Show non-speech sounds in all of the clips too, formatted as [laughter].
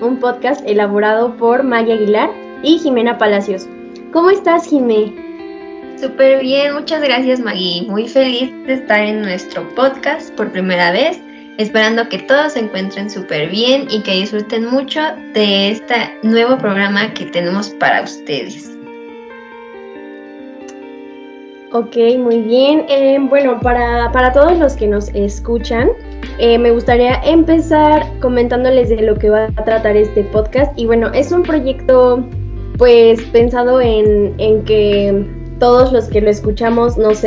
un podcast elaborado por Maya Aguilar y Jimena Palacios. ¿Cómo estás, Jimé? Súper bien, muchas gracias, Maggie. Muy feliz de estar en nuestro podcast por primera vez, esperando que todos se encuentren súper bien y que disfruten mucho de este nuevo programa que tenemos para ustedes. Ok, muy bien. Eh, bueno, para, para, todos los que nos escuchan, eh, me gustaría empezar comentándoles de lo que va a tratar este podcast. Y bueno, es un proyecto pues pensado en, en que todos los que lo escuchamos nos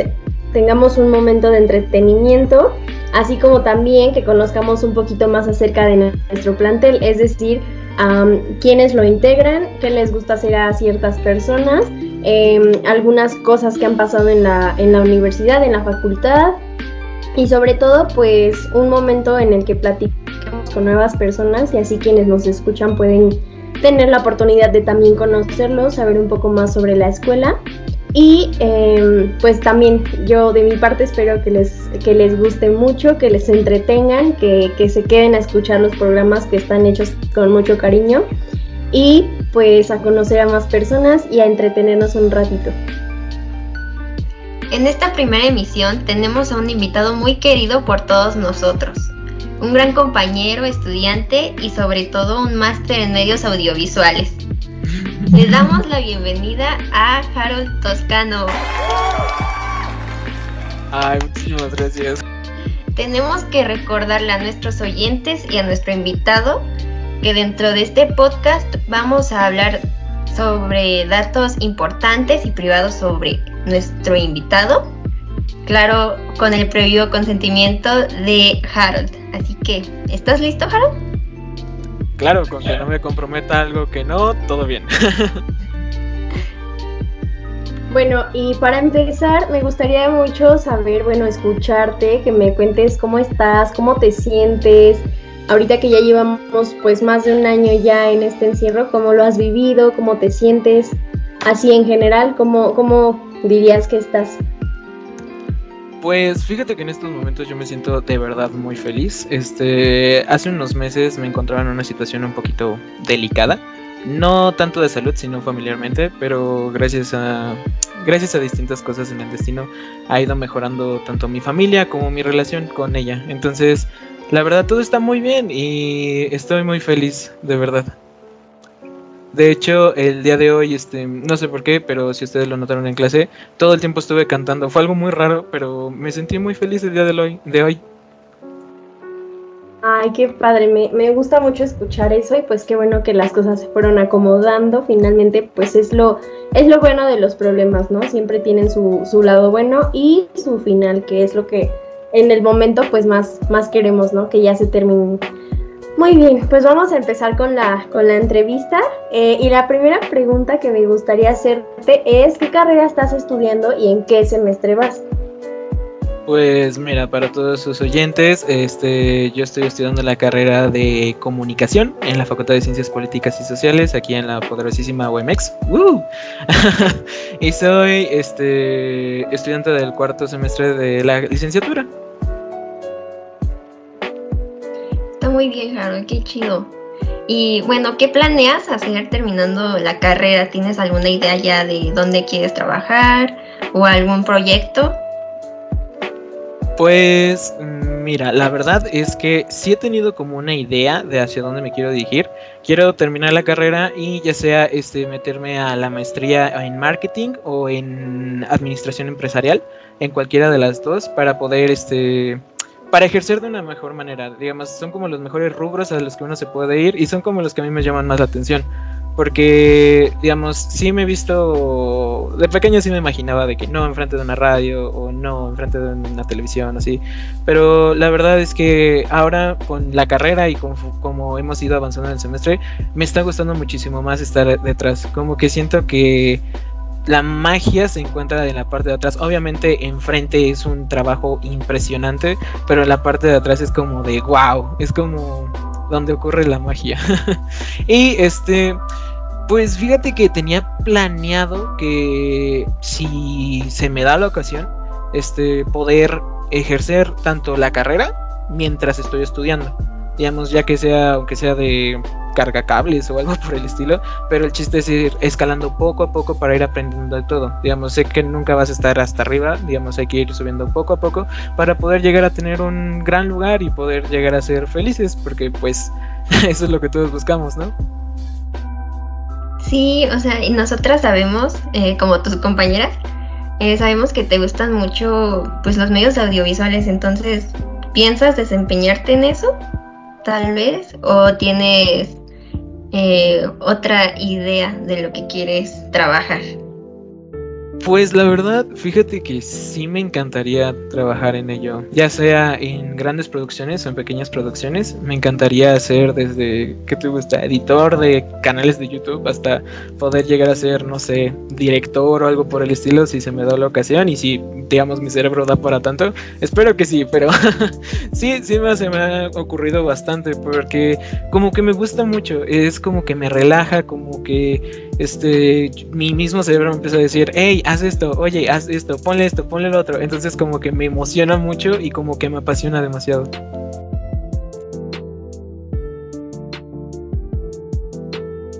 tengamos un momento de entretenimiento, así como también que conozcamos un poquito más acerca de nuestro plantel, es decir, um, quiénes lo integran, qué les gusta hacer a ciertas personas Em, algunas cosas que han pasado en la, en la universidad, en la facultad. Y sobre todo pues un momento en el que platicamos con nuevas personas y así quienes nos escuchan pueden tener la oportunidad de también conocerlos, saber un poco más sobre la escuela. Y em, pues también yo de mi parte espero que les, que les guste mucho, que les entretengan, que, que se queden a escuchar los programas que están hechos con mucho cariño. Y pues a conocer a más personas y a entretenernos un ratito. En esta primera emisión tenemos a un invitado muy querido por todos nosotros, un gran compañero, estudiante y sobre todo un máster en medios audiovisuales. Le damos la bienvenida a Harold Toscano. Ay, muchísimas gracias. Tenemos que recordarle a nuestros oyentes y a nuestro invitado que dentro de este podcast vamos a hablar sobre datos importantes y privados sobre nuestro invitado. Claro, con el previo consentimiento de Harold. Así que, ¿estás listo, Harold? Claro, con que no me comprometa algo que no, todo bien. [laughs] Bueno, y para empezar, me gustaría mucho saber, bueno, escucharte, que me cuentes cómo estás, cómo te sientes, ahorita que ya llevamos pues más de un año ya en este encierro, ¿cómo lo has vivido? ¿Cómo te sientes? Así en general, ¿cómo, cómo dirías que estás? Pues fíjate que en estos momentos yo me siento de verdad muy feliz. Este, hace unos meses me encontraba en una situación un poquito delicada, no tanto de salud, sino familiarmente, pero gracias a gracias a distintas cosas en el destino ha ido mejorando tanto mi familia como mi relación con ella. Entonces, la verdad todo está muy bien y estoy muy feliz, de verdad. De hecho, el día de hoy, este, no sé por qué, pero si ustedes lo notaron en clase, todo el tiempo estuve cantando. Fue algo muy raro, pero me sentí muy feliz el día de hoy. De hoy. Ay, qué padre, me, me, gusta mucho escuchar eso y pues qué bueno que las cosas se fueron acomodando. Finalmente, pues es lo, es lo bueno de los problemas, ¿no? Siempre tienen su, su lado bueno y su final, que es lo que en el momento pues más, más queremos, ¿no? Que ya se termine. Muy bien, pues vamos a empezar con la, con la entrevista. Eh, y la primera pregunta que me gustaría hacerte es, ¿qué carrera estás estudiando y en qué semestre vas? Pues mira, para todos sus oyentes, este, yo estoy estudiando la carrera de comunicación en la Facultad de Ciencias Políticas y Sociales, aquí en la poderosísima UMX. [laughs] y soy este, estudiante del cuarto semestre de la licenciatura. Muy bien, Harold, qué chido. Y bueno, ¿qué planeas hacer terminando la carrera? ¿Tienes alguna idea ya de dónde quieres trabajar o algún proyecto? Pues mira, la verdad es que sí he tenido como una idea de hacia dónde me quiero dirigir. Quiero terminar la carrera y ya sea este meterme a la maestría en marketing o en administración empresarial, en cualquiera de las dos para poder este para ejercer de una mejor manera. Digamos, son como los mejores rubros a los que uno se puede ir y son como los que a mí me llaman más la atención. Porque, digamos, sí me he visto, de pequeño sí me imaginaba de que no enfrente de una radio o no enfrente de una televisión, así. Pero la verdad es que ahora con la carrera y con, como hemos ido avanzando en el semestre, me está gustando muchísimo más estar detrás. Como que siento que la magia se encuentra en la parte de atrás. Obviamente enfrente es un trabajo impresionante, pero en la parte de atrás es como de wow, es como donde ocurre la magia. [laughs] y este, pues fíjate que tenía planeado que si se me da la ocasión, este, poder ejercer tanto la carrera mientras estoy estudiando. Digamos, ya que sea, aunque sea de carga cables o algo [laughs] por el estilo, pero el chiste es ir escalando poco a poco para ir aprendiendo de todo. Digamos, sé que nunca vas a estar hasta arriba, digamos, hay que ir subiendo poco a poco para poder llegar a tener un gran lugar y poder llegar a ser felices, porque pues [laughs] eso es lo que todos buscamos, ¿no? Sí, o sea, y nosotras sabemos, eh, como tus compañeras, eh, sabemos que te gustan mucho pues los medios audiovisuales, entonces, ¿piensas desempeñarte en eso? Tal vez, o tienes eh, otra idea de lo que quieres trabajar. Pues la verdad, fíjate que sí me encantaría trabajar en ello, ya sea en grandes producciones o en pequeñas producciones. Me encantaría ser desde, ¿qué te gusta? Editor de canales de YouTube hasta poder llegar a ser, no sé, director o algo por el estilo si se me da la ocasión y si, digamos, mi cerebro da para tanto. Espero que sí, pero [laughs] sí, sí me, se me ha ocurrido bastante porque como que me gusta mucho, es como que me relaja, como que este, mi mismo cerebro me empieza a decir, hey, haz esto, oye, haz esto, ponle esto, ponle lo otro. Entonces como que me emociona mucho y como que me apasiona demasiado.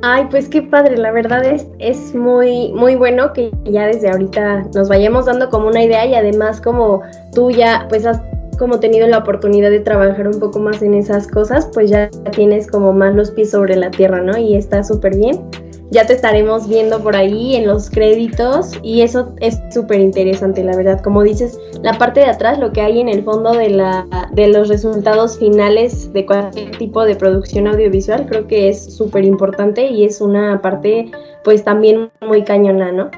Ay, pues qué padre, la verdad es, es muy, muy bueno que ya desde ahorita nos vayamos dando como una idea y además como tú ya pues has como tenido la oportunidad de trabajar un poco más en esas cosas, pues ya tienes como más los pies sobre la tierra, ¿no? Y está súper bien ya te estaremos viendo por ahí en los créditos y eso es súper interesante, la verdad. Como dices, la parte de atrás, lo que hay en el fondo de, la, de los resultados finales de cualquier tipo de producción audiovisual, creo que es súper importante y es una parte pues también muy cañona, ¿no?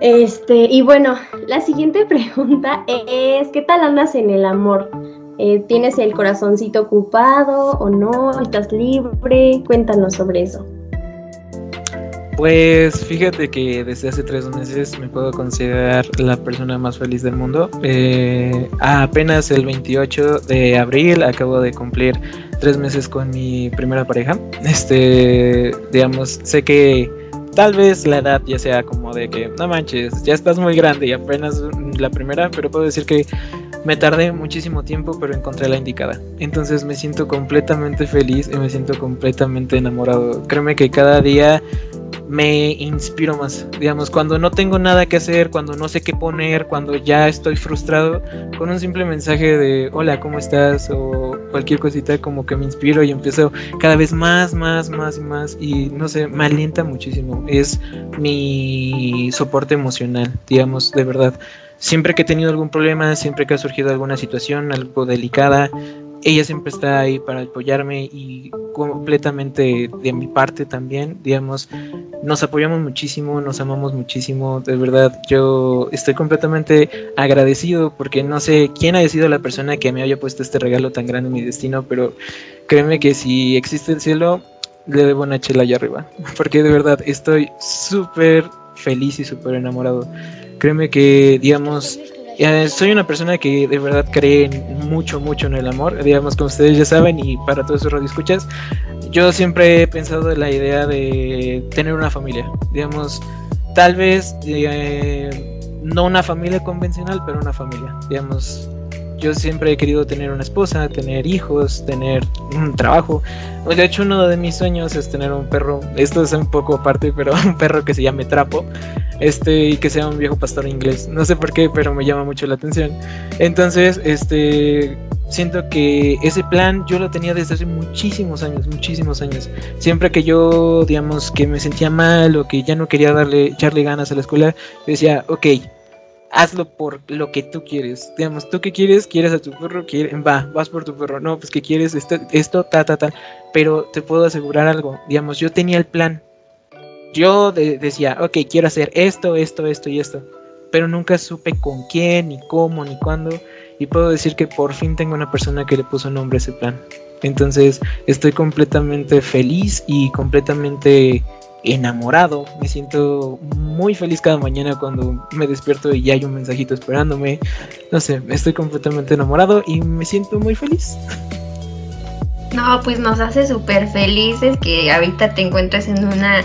Este, y bueno, la siguiente [laughs] pregunta es, ¿qué tal andas en el amor? Eh, ¿Tienes el corazoncito ocupado o no? ¿Estás libre? Cuéntanos sobre eso. Pues fíjate que desde hace tres meses me puedo considerar la persona más feliz del mundo. Eh, apenas el 28 de abril acabo de cumplir tres meses con mi primera pareja. Este, digamos, sé que tal vez la edad ya sea como de que no manches, ya estás muy grande y apenas la primera, pero puedo decir que me tardé muchísimo tiempo, pero encontré la indicada. Entonces me siento completamente feliz y me siento completamente enamorado. Créeme que cada día me inspiro más. Digamos, cuando no tengo nada que hacer, cuando no sé qué poner, cuando ya estoy frustrado, con un simple mensaje de hola, ¿cómo estás? o cualquier cosita, como que me inspiro y empiezo cada vez más, más, más y más. Y no sé, me alienta muchísimo. Es mi soporte emocional, digamos, de verdad. Siempre que he tenido algún problema, siempre que ha surgido alguna situación, algo delicada, ella siempre está ahí para apoyarme y completamente de mi parte también, digamos, nos apoyamos muchísimo, nos amamos muchísimo, de verdad yo estoy completamente agradecido porque no sé quién haya sido la persona que me haya puesto este regalo tan grande en mi destino, pero créeme que si existe el cielo, le debo una chela allá arriba, [laughs] porque de verdad estoy súper feliz y súper enamorado. Créeme que, digamos, eh, soy una persona que de verdad cree mucho, mucho en el amor, digamos, como ustedes ya saben, y para todos sus radioescuchas, yo siempre he pensado en la idea de tener una familia, digamos, tal vez eh, no una familia convencional, pero una familia, digamos, yo siempre he querido tener una esposa, tener hijos, tener un trabajo. De hecho, uno de mis sueños es tener un perro. Esto es un poco aparte, pero [laughs] un perro que se llame Trapo. Este, y que sea un viejo pastor inglés. No sé por qué, pero me llama mucho la atención. Entonces, este, siento que ese plan yo lo tenía desde hace muchísimos años, muchísimos años. Siempre que yo, digamos, que me sentía mal o que ya no quería darle, echarle ganas a la escuela, decía, ok, hazlo por lo que tú quieres. Digamos, ¿tú qué quieres? ¿Quieres a tu perro? Va, vas por tu perro. No, pues que quieres esto, esto, ta, ta, ta. Pero te puedo asegurar algo. Digamos, yo tenía el plan. Yo decía, ok, quiero hacer esto, esto, esto y esto. Pero nunca supe con quién, ni cómo, ni cuándo. Y puedo decir que por fin tengo una persona que le puso nombre a ese plan. Entonces estoy completamente feliz y completamente enamorado. Me siento muy feliz cada mañana cuando me despierto y ya hay un mensajito esperándome. No sé, estoy completamente enamorado y me siento muy feliz. No, pues nos hace súper felices que ahorita te encuentres en una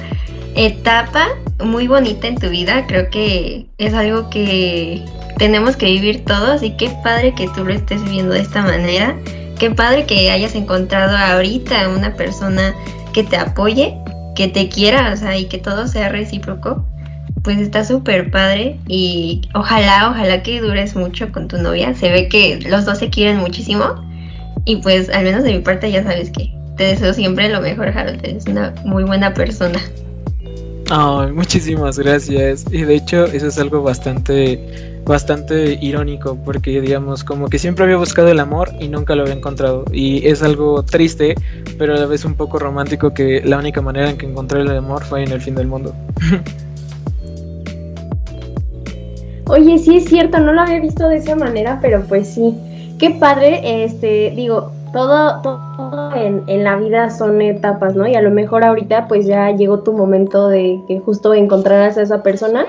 etapa muy bonita en tu vida. Creo que es algo que tenemos que vivir todos y qué padre que tú lo estés viviendo de esta manera. Qué padre que hayas encontrado ahorita una persona que te apoye, que te quiera, o sea, y que todo sea recíproco. Pues está súper padre y ojalá, ojalá que dures mucho con tu novia. Se ve que los dos se quieren muchísimo y pues al menos de mi parte ya sabes que te deseo siempre lo mejor, Harold. Eres una muy buena persona. Muchísimas gracias. Y de hecho, eso es algo bastante, bastante irónico, porque digamos, como que siempre había buscado el amor y nunca lo había encontrado. Y es algo triste, pero a la vez un poco romántico que la única manera en que encontré el amor fue en el fin del mundo. [laughs] Oye, sí es cierto, no lo había visto de esa manera, pero pues sí. Qué padre, este, digo, todo, todo en, en, la vida son etapas, ¿no? Y a lo mejor ahorita pues ya llegó tu momento de que justo encontrarás a esa persona.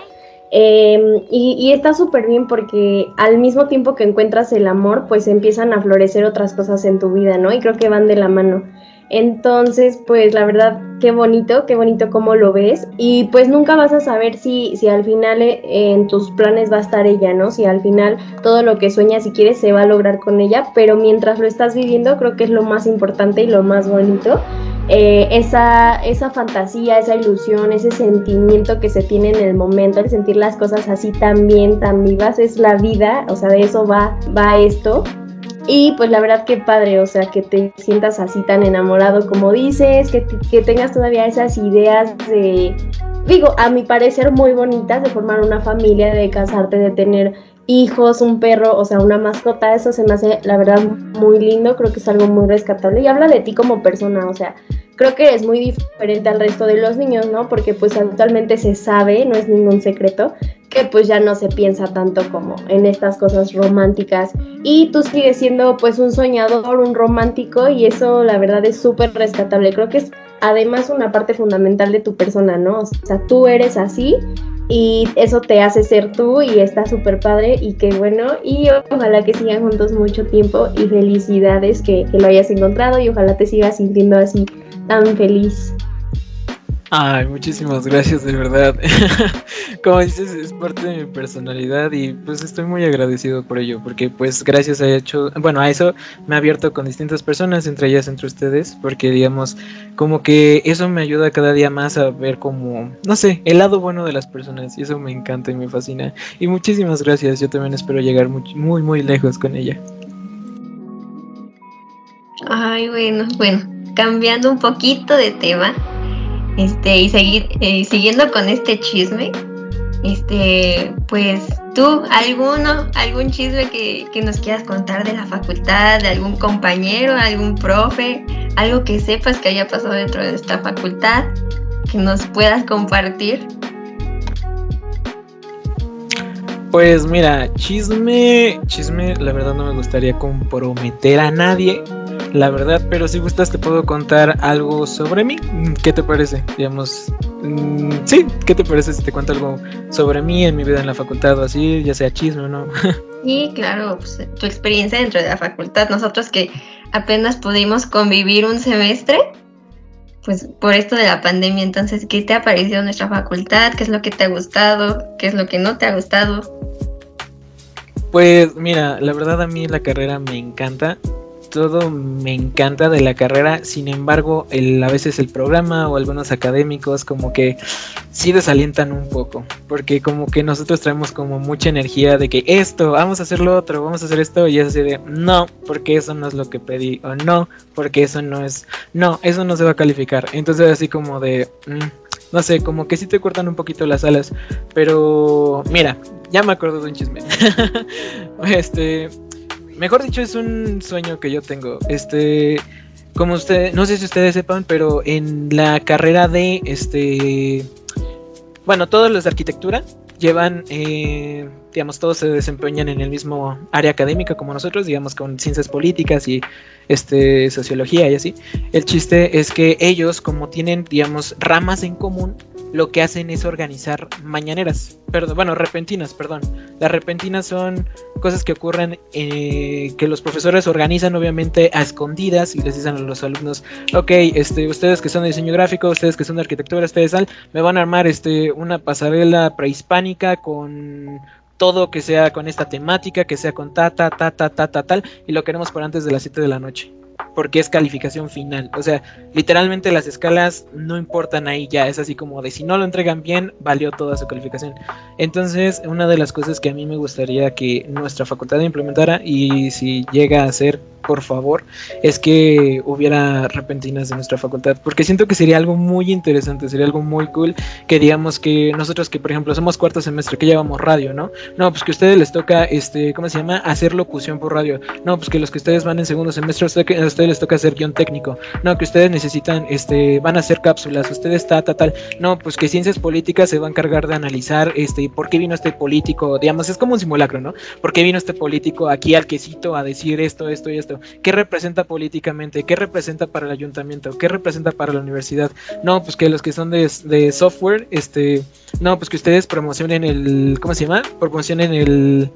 Eh, y, y, está súper bien porque al mismo tiempo que encuentras el amor, pues empiezan a florecer otras cosas en tu vida, ¿no? Y creo que van de la mano. Entonces, pues la verdad, qué bonito, qué bonito cómo lo ves. Y pues nunca vas a saber si, si al final eh, en tus planes va a estar ella, ¿no? Si al final todo lo que sueñas y quieres se va a lograr con ella. Pero mientras lo estás viviendo, creo que es lo más importante y lo más bonito. Eh, esa, esa fantasía, esa ilusión, ese sentimiento que se tiene en el momento, el sentir las cosas así tan bien, tan vivas, es la vida, o sea, de eso va, va esto. Y pues la verdad que padre, o sea, que te sientas así tan enamorado como dices, que, que tengas todavía esas ideas de, digo, a mi parecer muy bonitas de formar una familia, de casarte, de tener hijos, un perro, o sea, una mascota, eso se me hace, la verdad, muy lindo, creo que es algo muy rescatable. Y habla de ti como persona, o sea, creo que es muy diferente al resto de los niños, ¿no? Porque pues actualmente se sabe, no es ningún secreto, pues ya no se piensa tanto como en estas cosas románticas y tú sigues siendo pues un soñador, un romántico y eso la verdad es súper rescatable, creo que es además una parte fundamental de tu persona, ¿no? O sea, tú eres así y eso te hace ser tú y está súper padre y qué bueno y ojalá que sigan juntos mucho tiempo y felicidades que, lo hayas encontrado y ojalá te sigas sintiendo así tan feliz. Ay, muchísimas gracias, de verdad. [laughs] Como dices, es parte de mi personalidad y pues estoy muy agradecido por ello, porque pues gracias a hecho, bueno, a eso me ha abierto con distintas personas, entre ellas entre ustedes, porque digamos, como que eso me ayuda cada día más a ver como, no sé, el lado bueno de las personas y eso me encanta y me fascina. Y muchísimas gracias, yo también espero llegar muy, muy, muy lejos con ella. Ay, bueno, bueno, cambiando un poquito de tema este, y seguir eh, siguiendo con este chisme, este, pues tú, alguno, algún chisme que, que, nos quieras contar de la facultad, de algún compañero, algún profe, algo que sepas que haya pasado dentro de esta facultad, que nos puedas compartir. Pues mira, chisme, chisme, la verdad no me gustaría comprometer a nadie, la verdad, pero si gustas te puedo contar algo sobre mí. ¿Qué te parece? Digamos, mmm, sí, ¿qué te parece si te cuento algo sobre mí en mi vida en la facultad o así, ya sea chisme o no? [laughs] Sí, claro, pues, tu experiencia dentro de la facultad. Nosotros que apenas pudimos convivir un semestre, pues por esto de la pandemia, entonces, ¿qué te ha parecido nuestra facultad? ¿Qué es lo que te ha gustado? ¿Qué es lo que no te ha gustado? Pues mira, la verdad a mí la carrera me encanta todo me encanta de la carrera, sin embargo, el, a veces el programa o algunos académicos como que sí desalientan un poco, porque como que nosotros traemos como mucha energía de que esto, vamos a hacer lo otro, vamos a hacer esto, y es así de no, porque eso no es lo que pedí, o no, porque eso no es, no, eso no se va a calificar. Entonces así como de... Mm, no sé, como que sí te cortan un poquito las alas. Pero mira, ya me acuerdo de un chisme. [laughs] este, mejor dicho, es un sueño que yo tengo. Este, como usted, no sé si ustedes sepan, pero en la carrera de, este, bueno, todos los de arquitectura llevan, eh, digamos, todos se desempeñan en el mismo área académica como nosotros, digamos, con ciencias políticas y este, sociología y así. El chiste es que ellos, como tienen, digamos, ramas en común, lo que hacen es organizar mañaneras, perdón, bueno, repentinas, perdón. Las repentinas son cosas que ocurren eh, que los profesores organizan obviamente a escondidas y les dicen a los alumnos, ok, este, ustedes que son de diseño gráfico, ustedes que son de arquitectura, ustedes me van a armar este, una pasarela prehispánica con todo que sea con esta temática, que sea con ta, ta, ta, ta, ta, ta, tal, y lo queremos por antes de las 7 de la noche porque es calificación final. O sea, literalmente las escalas no importan ahí ya, es así como de si no lo entregan bien, valió toda su calificación. Entonces, una de las cosas que a mí me gustaría que nuestra facultad implementara y si llega a ser por favor, es que hubiera repentinas de nuestra facultad, porque siento que sería algo muy interesante, sería algo muy cool que digamos que nosotros que por ejemplo somos cuarto semestre que llevamos radio, ¿no? No, pues que a ustedes les toca, este, ¿cómo se llama? Hacer locución por radio. No, pues que los que ustedes van en segundo semestre, a ustedes les toca hacer guion técnico. No, que ustedes necesitan, este, van a hacer cápsulas, ustedes ta, ta, tal. No, pues que ciencias políticas se va a encargar de analizar, este, por qué vino este político, digamos, es como un simulacro, ¿no? ¿Por qué vino este político aquí al quesito a decir esto, esto y esto? ¿Qué representa políticamente? ¿Qué representa para el ayuntamiento? ¿Qué representa para la universidad? No, pues que los que son de, software, este, no, pues que ustedes promocionen el, ¿cómo se llama? Promocionen el,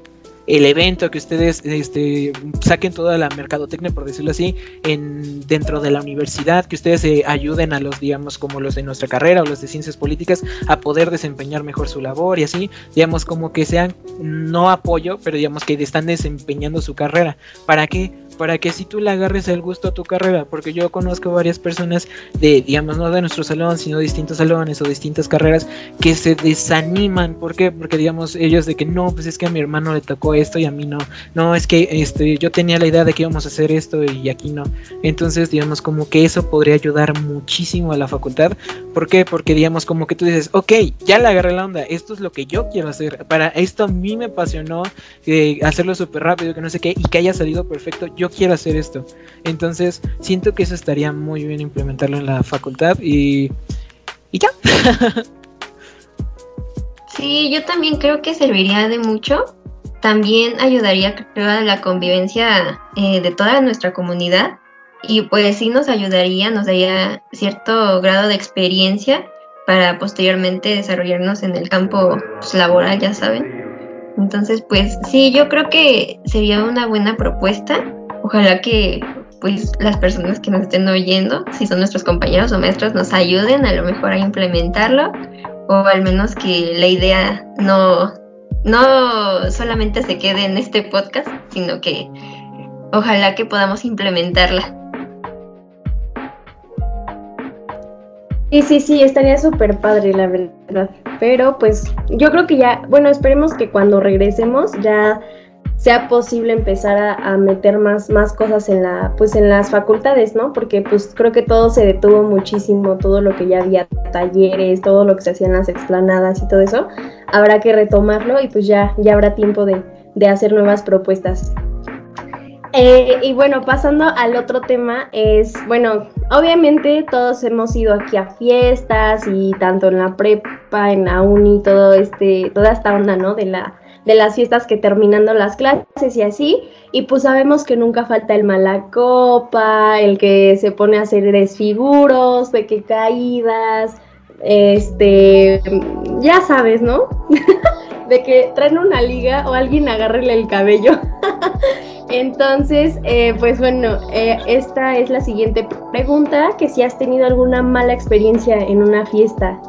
el evento, que ustedes este, saquen toda la mercadotecnia, por decirlo así, en, dentro de la universidad, que ustedes eh, ayuden a los, digamos, como los de nuestra carrera o los de ciencias políticas a poder desempeñar mejor su labor y así, digamos, como que sean no apoyo, pero digamos que están desempeñando su carrera. ¿Para qué? Para que si tú le agarres el gusto a tu carrera, porque yo conozco varias personas de, digamos, no de nuestro salón, sino distintos salones o distintas carreras que se desaniman, ¿por qué? Porque digamos ellos de que no, pues es que a mi hermano le tocó esto y a mí no, no, es que este, yo tenía la idea de que íbamos a hacer esto y aquí no, entonces digamos como que eso podría ayudar muchísimo a la facultad, ¿por qué? Porque digamos como que tú dices, ok, ya le agarré la onda, esto es lo que yo quiero hacer, para esto a mí me apasionó eh, hacerlo súper rápido, que no sé qué, y que haya salido perfecto, yo quiero hacer esto. Entonces, siento que eso estaría muy bien implementarlo en la facultad y, y ya. [laughs] sí, yo también creo que serviría de mucho. También ayudaría, creo, a la convivencia eh, de toda nuestra comunidad. Y pues sí nos ayudaría, nos daría cierto grado de experiencia para posteriormente desarrollarnos en el campo pues, laboral, ya saben. Entonces, pues sí, yo creo que sería una buena propuesta Ojalá que pues las personas que nos estén oyendo, si son nuestros compañeros o maestros, nos ayuden a lo mejor a implementarlo o al menos que la idea no, no solamente se quede en este podcast, sino que ojalá que podamos implementarla. Sí, sí, sí, estaría súper padre, la verdad. Pero pues yo creo que ya, bueno, esperemos que cuando regresemos ya sea posible empezar a, meter más, más cosas en la, pues en las facultades, ¿no? Porque pues creo que todo se detuvo muchísimo, todo lo que ya había talleres, todo lo que se hacía en las explanadas y todo eso, habrá que retomarlo y pues ya, ya habrá tiempo de, hacer nuevas propuestas. Eh, y bueno, pasando al otro tema, es, bueno, obviamente todos hemos ido aquí a fiestas y tanto en la prepa, en la uni, todo este, toda esta onda, ¿no? De la de las fiestas que terminando las clases y así. Y pues sabemos que nunca falta el mala copa, el que se pone a hacer desfiguros, de que caídas, este, ya sabes, ¿no? [laughs] de que traen una liga o alguien agárrele el cabello. [laughs] Entonces, eh, pues bueno, eh, esta es la siguiente pregunta, que si has tenido alguna mala experiencia en una fiesta.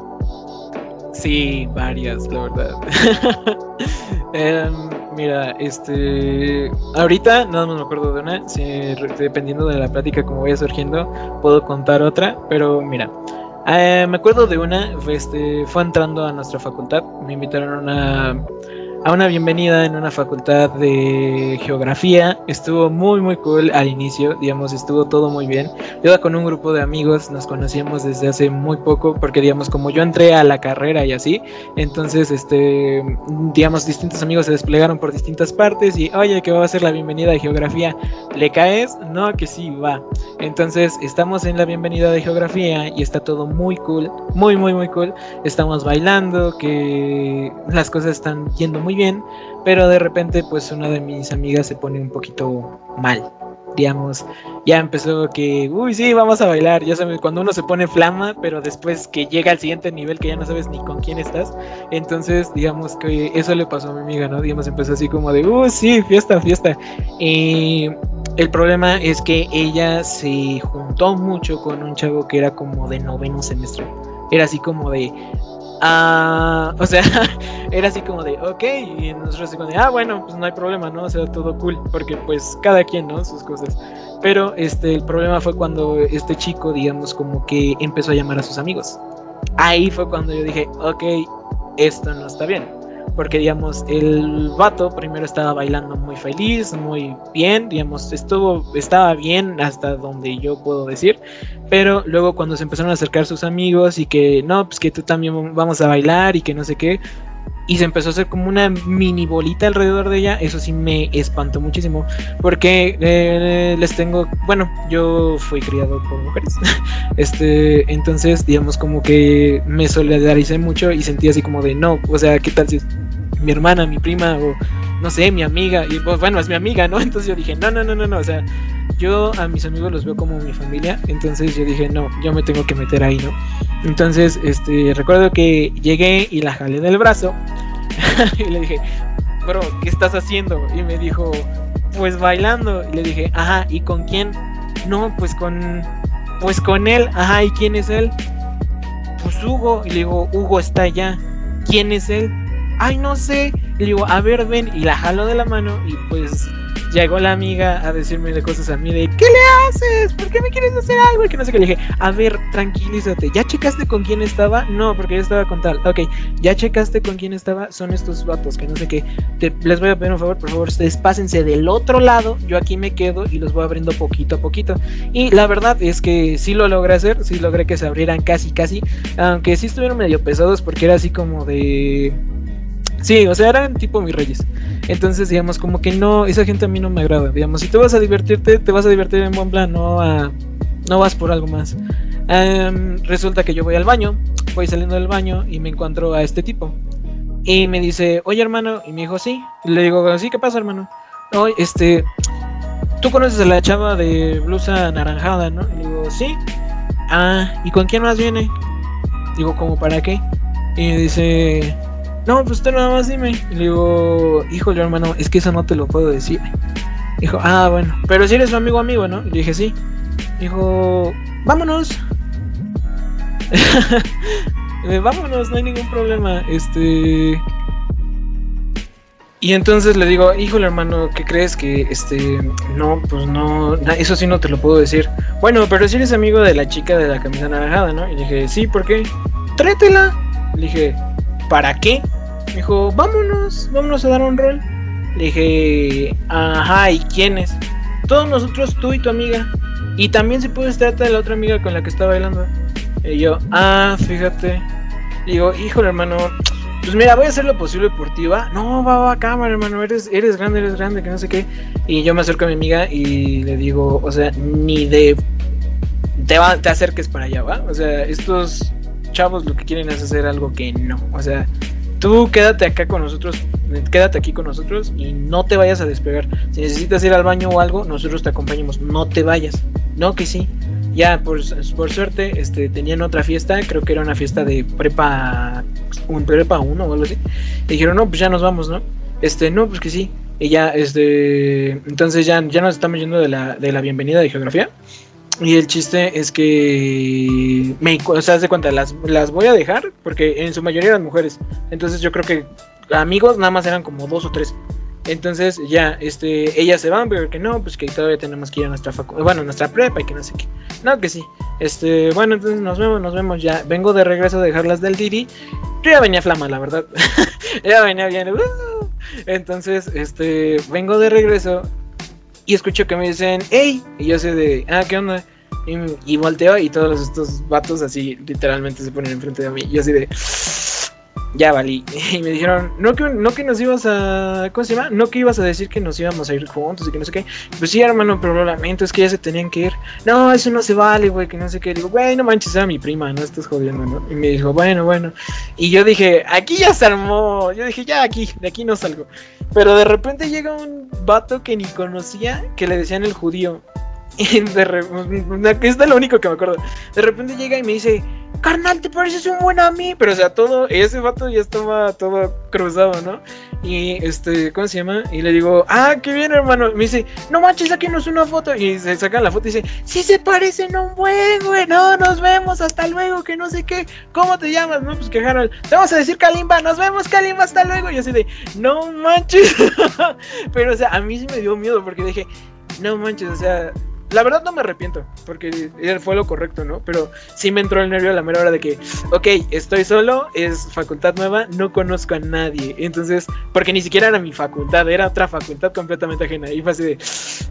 Sí, varias, la verdad. [laughs] Em, mira, este. Ahorita nada más me acuerdo de una. dependiendo de la plática como vaya surgiendo, puedo contar otra. Pero mira, eh, me acuerdo de una. Este, fue entrando a nuestra facultad. Me invitaron a una a una bienvenida en una facultad de geografía. Estuvo muy muy cool al inicio, digamos, estuvo todo muy bien. Yo con un grupo de amigos, nos conocíamos desde hace muy poco porque digamos como yo entré a la carrera y así, entonces este digamos distintos amigos se desplegaron por distintas partes y oye, que va a ser la bienvenida de geografía. ¿Le caes? No, que sí, va. Entonces, estamos en la bienvenida de geografía y está todo muy cool, muy muy muy cool. Estamos bailando, que las cosas están yendo muy bien, pero de repente pues una de mis amigas se pone un poquito mal. Digamos, ya empezó que, uy, sí, vamos a bailar. Ya sabes, cuando uno se pone flama, pero después que llega al siguiente nivel que ya no sabes ni con quién estás. Entonces, digamos que eso le pasó a mi amiga, ¿no? Digamos, empezó así como de, uy, sí, fiesta, fiesta. Y el problema es que ella se juntó mucho con un chavo que era como de noveno semestre era así como de, ah, o sea, [laughs] era así como de, ok, y nosotros como de, ah, bueno, pues no hay problema, ¿no? O sea, todo cool, porque pues cada quien, ¿no? Sus cosas. Pero este, el problema fue cuando este chico, digamos, como que empezó a llamar a sus amigos. Ahí fue cuando yo dije, ok, esto no está bien porque digamos el vato primero estaba bailando muy feliz, muy bien, digamos, estuvo estaba bien hasta donde yo puedo decir, pero luego cuando se empezaron a acercar sus amigos y que no, pues que tú también vamos a bailar y que no sé qué, y se empezó a hacer como una mini bolita alrededor de ella, eso sí me espantó muchísimo, porque eh, les tengo, bueno, yo fui criado por mujeres, [laughs] este, entonces digamos como que me solidaricé mucho y sentí así como de no, o sea, ¿qué tal si es mi hermana, mi prima o no sé, mi amiga? Y pues bueno, es mi amiga, ¿no? [laughs] Entonces yo dije, no, no, no, no, no, o sea, yo a mis amigos los veo como mi familia, entonces yo dije, no, yo me tengo que meter ahí, ¿no? Entonces, este, recuerdo que llegué y la jalé del brazo [laughs] y le dije, bro, ¿qué estás haciendo? Y me dijo, pues bailando. Y le dije, ajá, ¿y con quién? No, pues con, pues con él, ajá, ¿y quién es él? Pues Hugo. Y le digo, Hugo está allá. ¿Quién es él? Ay, no sé. Le digo, a ver, ven. Y la jalo de la mano y pues llegó la amiga a decirme de cosas a mí de ¿qué le haces? ¿Por qué me quieres hacer algo? Y que no sé qué le dije, a ver, tranquilízate, ¿ya checaste con quién estaba? No, porque yo estaba con tal. Ok, ¿ya checaste con quién estaba? Son estos vatos que no sé qué. les voy a pedir un favor, por favor, ustedes pásense del otro lado, yo aquí me quedo y los voy abriendo poquito a poquito. Y la verdad es que sí lo logré hacer, sí logré que se abrieran casi, casi, aunque sí estuvieron medio pesados porque era así como de Sí, o sea, eran tipo mis reyes. Entonces, digamos, como que no, esa gente a mí no me agrada. Digamos, si tú vas a divertirte, te vas a divertir en buen plan, no, a, no vas por algo más. resulta que yo voy al baño, voy saliendo del baño y me encuentro a este tipo. Y me dice, oye hermano, y me dijo, sí. Y le digo, sí, ¿qué pasa hermano? Oye, este, tú conoces a la chava de blusa anaranjada, ¿no? Y digo, sí. Ah, ¿y con quién más viene? Digo, ¿cómo para qué? Y me dice, no, pues tú nada más dime. Y le digo, híjole, hermano, es que eso no te lo puedo decir. Dijo, ah, bueno, pero si eres su amigo, amigo, ¿no? Y dije, sí. Dijo, vámonos. [laughs] vámonos, no hay ningún problema. Este. Y entonces le digo, híjole hermano, ¿qué crees que este no, pues no, eso sí no te lo puedo decir. Bueno, pero si eres amigo de la chica de la camisa naranjada, ¿no? Y dije, sí, ¿por qué? Trétela. Le dije, ¿para qué? Me dijo, vámonos, vámonos a dar un rol. Le dije, ajá, ¿y quiénes? Todos nosotros, tú y tu amiga. Y también se puede trata de la otra amiga con la que está bailando. Y yo, ah, fíjate. digo, híjole, hermano, pues mira, voy a hacer lo posible por ti, ¿va? No, va, va, cámara, hermano, eres, eres grande, eres grande, que no sé qué. Y yo me acerco a mi amiga y le digo, o sea, ni de... Te, te acerques para allá, ¿va? O sea, estos chavos lo que quieren es hacer algo que no. O sea, tú quédate acá con nosotros, quédate aquí con nosotros y no te vayas a despegar. Si necesitas ir al baño o algo, nosotros te acompañamos. No te vayas. No que sí. Ya, por, por suerte, este, tenían otra fiesta, creo que era una fiesta de prepa, un prepa 1 o algo así. Y dijeron, no, pues ya nos vamos, ¿no? Este, no, pues que sí. Y ya, este, entonces ya, ya nos estamos yendo de la, de la bienvenida de geografía. Y el chiste es que me, o de cuenta, las, las voy a dejar porque en su mayoría eran mujeres. Entonces yo creo que amigos nada más eran como dos o tres. Entonces ya, este, ellas se van, pero que no, pues que todavía tenemos que ir a nuestra bueno, nuestra prepa y que no sé qué. No, que sí. Este, bueno, entonces nos vemos, nos vemos ya. Vengo de regreso a dejarlas del Didi. Yo ya venía flama, la verdad. [laughs] ya venía bien. Entonces, este, vengo de regreso y escucho que me dicen, hey, y yo sé de, ah, ¿qué onda? Y, volteo y todos estos vatos así literalmente se ponen enfrente de mí. Yo así de, ya valí. [laughs] Y me dijeron, no que, no que nos ibas a, ¿cómo se llama? No que ibas a decir que nos íbamos a ir juntos y que no sé qué. Pues sí, hermano, pero lo lamento, es que ya se tenían que ir. No, eso no se vale, güey, que no sé qué. Digo, güey, no manches, era mi prima, no estás jodiendo, ¿no? Y me dijo, bueno, bueno. Y yo dije, aquí ya se armó. Yo dije, ya aquí, de aquí no salgo. Pero de repente llega un vato que ni conocía, que le decían el judío. Y [laughs] de repente, es lo único que me acuerdo. De repente llega y me dice, carnal, te pareces un buen a mí. Pero o sea, todo, ese vato ya estaba todo cruzado, ¿no? Y este, ¿cómo se llama? Y le digo, ah, qué bien, hermano. Me dice, no manches, sáquenos una foto. Y se sacan la foto y dice, sí se parecen un buen, güey. No, nos vemos, hasta luego, que no sé qué. ¿Cómo te llamas? No, pues que Harold. Te vamos a decir Kalimba, nos vemos, Kalimba, hasta luego. Y así de, no manches. [laughs] Pero, o sea, a mí sí me dio miedo porque dije, no manches, o sea, la verdad no me arrepiento, porque fue lo correcto, ¿no? Pero sí me entró el nervio a la mera hora de que, ok, estoy solo, es facultad nueva, no conozco a nadie. Entonces, porque ni siquiera era mi facultad, era otra facultad completamente ajena. Y fue así de,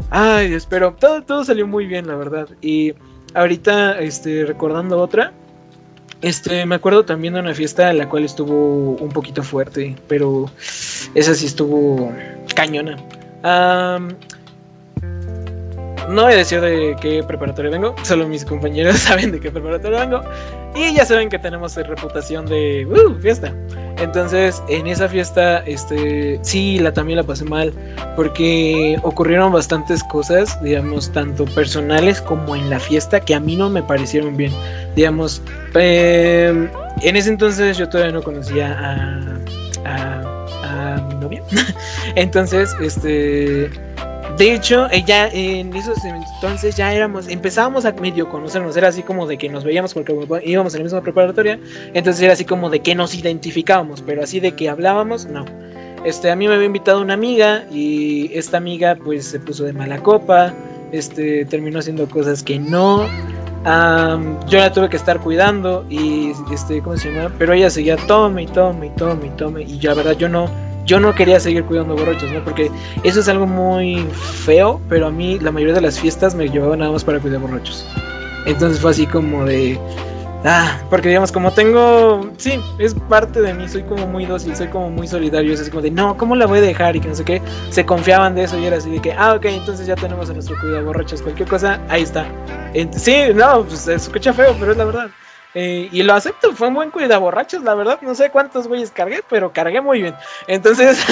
ay, espero, todo, todo salió muy bien, la verdad. Y ahorita, este, recordando otra, este, me acuerdo también de una fiesta en la cual estuvo un poquito fuerte, pero esa sí estuvo cañona. No voy a de qué preparatorio vengo, solo mis compañeros [laughs] saben de qué preparatorio vengo. Y ya saben que tenemos reputación de uh, fiesta. Entonces, en esa fiesta, este, sí, la también la pasé mal, porque ocurrieron bastantes cosas, digamos, tanto personales como en la fiesta, que a mí no me parecieron bien. Digamos, em, en ese entonces yo todavía no conocía a, a, a mi novia. [laughs] entonces, este de hecho, ella en esos entonces ya éramos, empezábamos a medio conocernos, era así como de que nos veíamos porque íbamos en la misma preparatoria, entonces era así como de que nos identificábamos, pero así de que hablábamos, no. Este, a mí me había invitado una amiga y esta amiga pues se puso de mala copa, este, terminó haciendo cosas que no, yo la tuve que estar cuidando y este, ¿cómo se llama? Pero ella seguía tome y tome y tome y tome y ya, verdad, yo no yo no quería seguir cuidando borrachos, ¿no? Porque eso es algo muy feo, pero a mí la mayoría de las fiestas me llevaban nada más para cuidar borrachos. Entonces fue así como de... Ah, porque digamos, como tengo, sí, es parte de mí, soy como muy dócil, soy como muy solidario, es así como de, no, ¿cómo la voy a dejar? Y que no sé qué, se confiaban de eso y era así de que, ah, ok, entonces ya tenemos a nuestro cuidado borrachos, cualquier cosa, ahí está. sí, no, pues se escucha feo, pero es la verdad. Eh, y lo acepto, fue un buen borrachos, la verdad. No sé cuántos güeyes cargué, pero cargué muy bien. Entonces,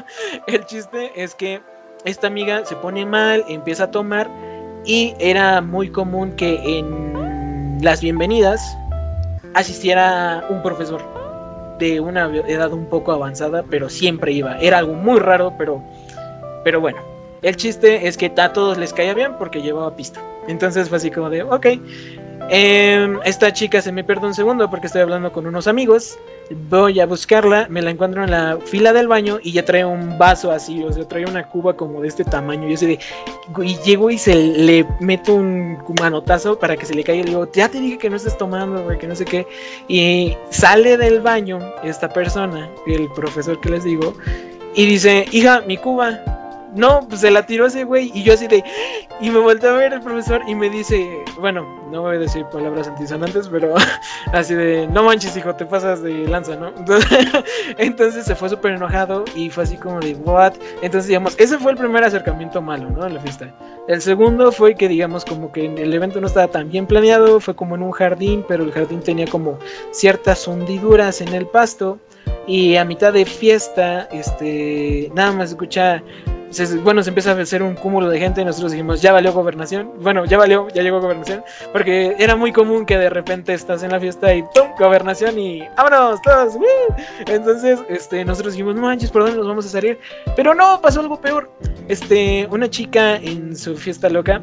[laughs] el chiste es que esta amiga se pone mal, empieza a tomar. Y era muy común que en las bienvenidas asistiera un profesor de una edad un poco avanzada, pero siempre iba. Era algo muy raro, pero, pero bueno. El chiste es que a todos les caía bien porque llevaba pista. Entonces fue así como de, ok, Em, esta chica se me pierde un segundo porque estoy hablando con unos amigos. Voy a buscarla, me la encuentro en la fila del baño y ya trae un vaso así, o sea, trae una cuba como de este tamaño. Y, de, y llego y se le meto un manotazo para que se le caiga. Y le digo, ya te dije que no estés tomando, que no sé qué. Y sale del baño esta persona, el profesor que les digo, y dice, hija, mi cuba no, pues se la tiró ese güey y yo así de... Y me volteé a ver el profesor y me dice, bueno, no voy a decir palabras antisonantes, pero [laughs] así de, no manches hijo, te pasas de lanza, ¿no? [laughs] Entonces, se fue súper enojado y fue así como de, what? Entonces, digamos, ese fue el primer acercamiento malo, ¿no? En la fiesta. El segundo fue que, digamos, como que el evento no estaba tan bien planeado, fue como en un jardín, pero el jardín tenía como ciertas hundiduras en el pasto. Y a mitad de fiesta, este, nada más escucha bueno, se empieza a hacer un cúmulo de gente y nosotros dijimos, ya valió gobernación. Bueno, ya valió, ya llegó gobernación. Porque era muy común que de repente estás en la fiesta y ¡pum! Gobernación y ¡vámonos todos! Entonces, este, nosotros dijimos, no manches, ¿por dónde nos vamos a salir? Pero no, pasó algo peor. Este, una chica en su fiesta loca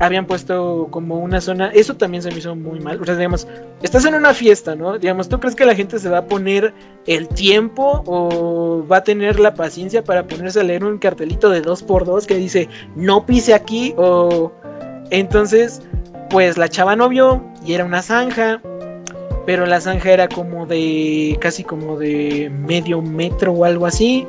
habían puesto como una zona, eso también se me hizo muy mal, o sea, digamos, estás en una fiesta, ¿no? Digamos, ¿tú crees que la gente se va a poner el tiempo o va a tener la paciencia para ponerse a leer un cartelito de dos por dos que dice, no pise aquí o... Entonces, pues la chava no vio y era una zanja, pero la zanja era como de, casi como de medio metro o algo así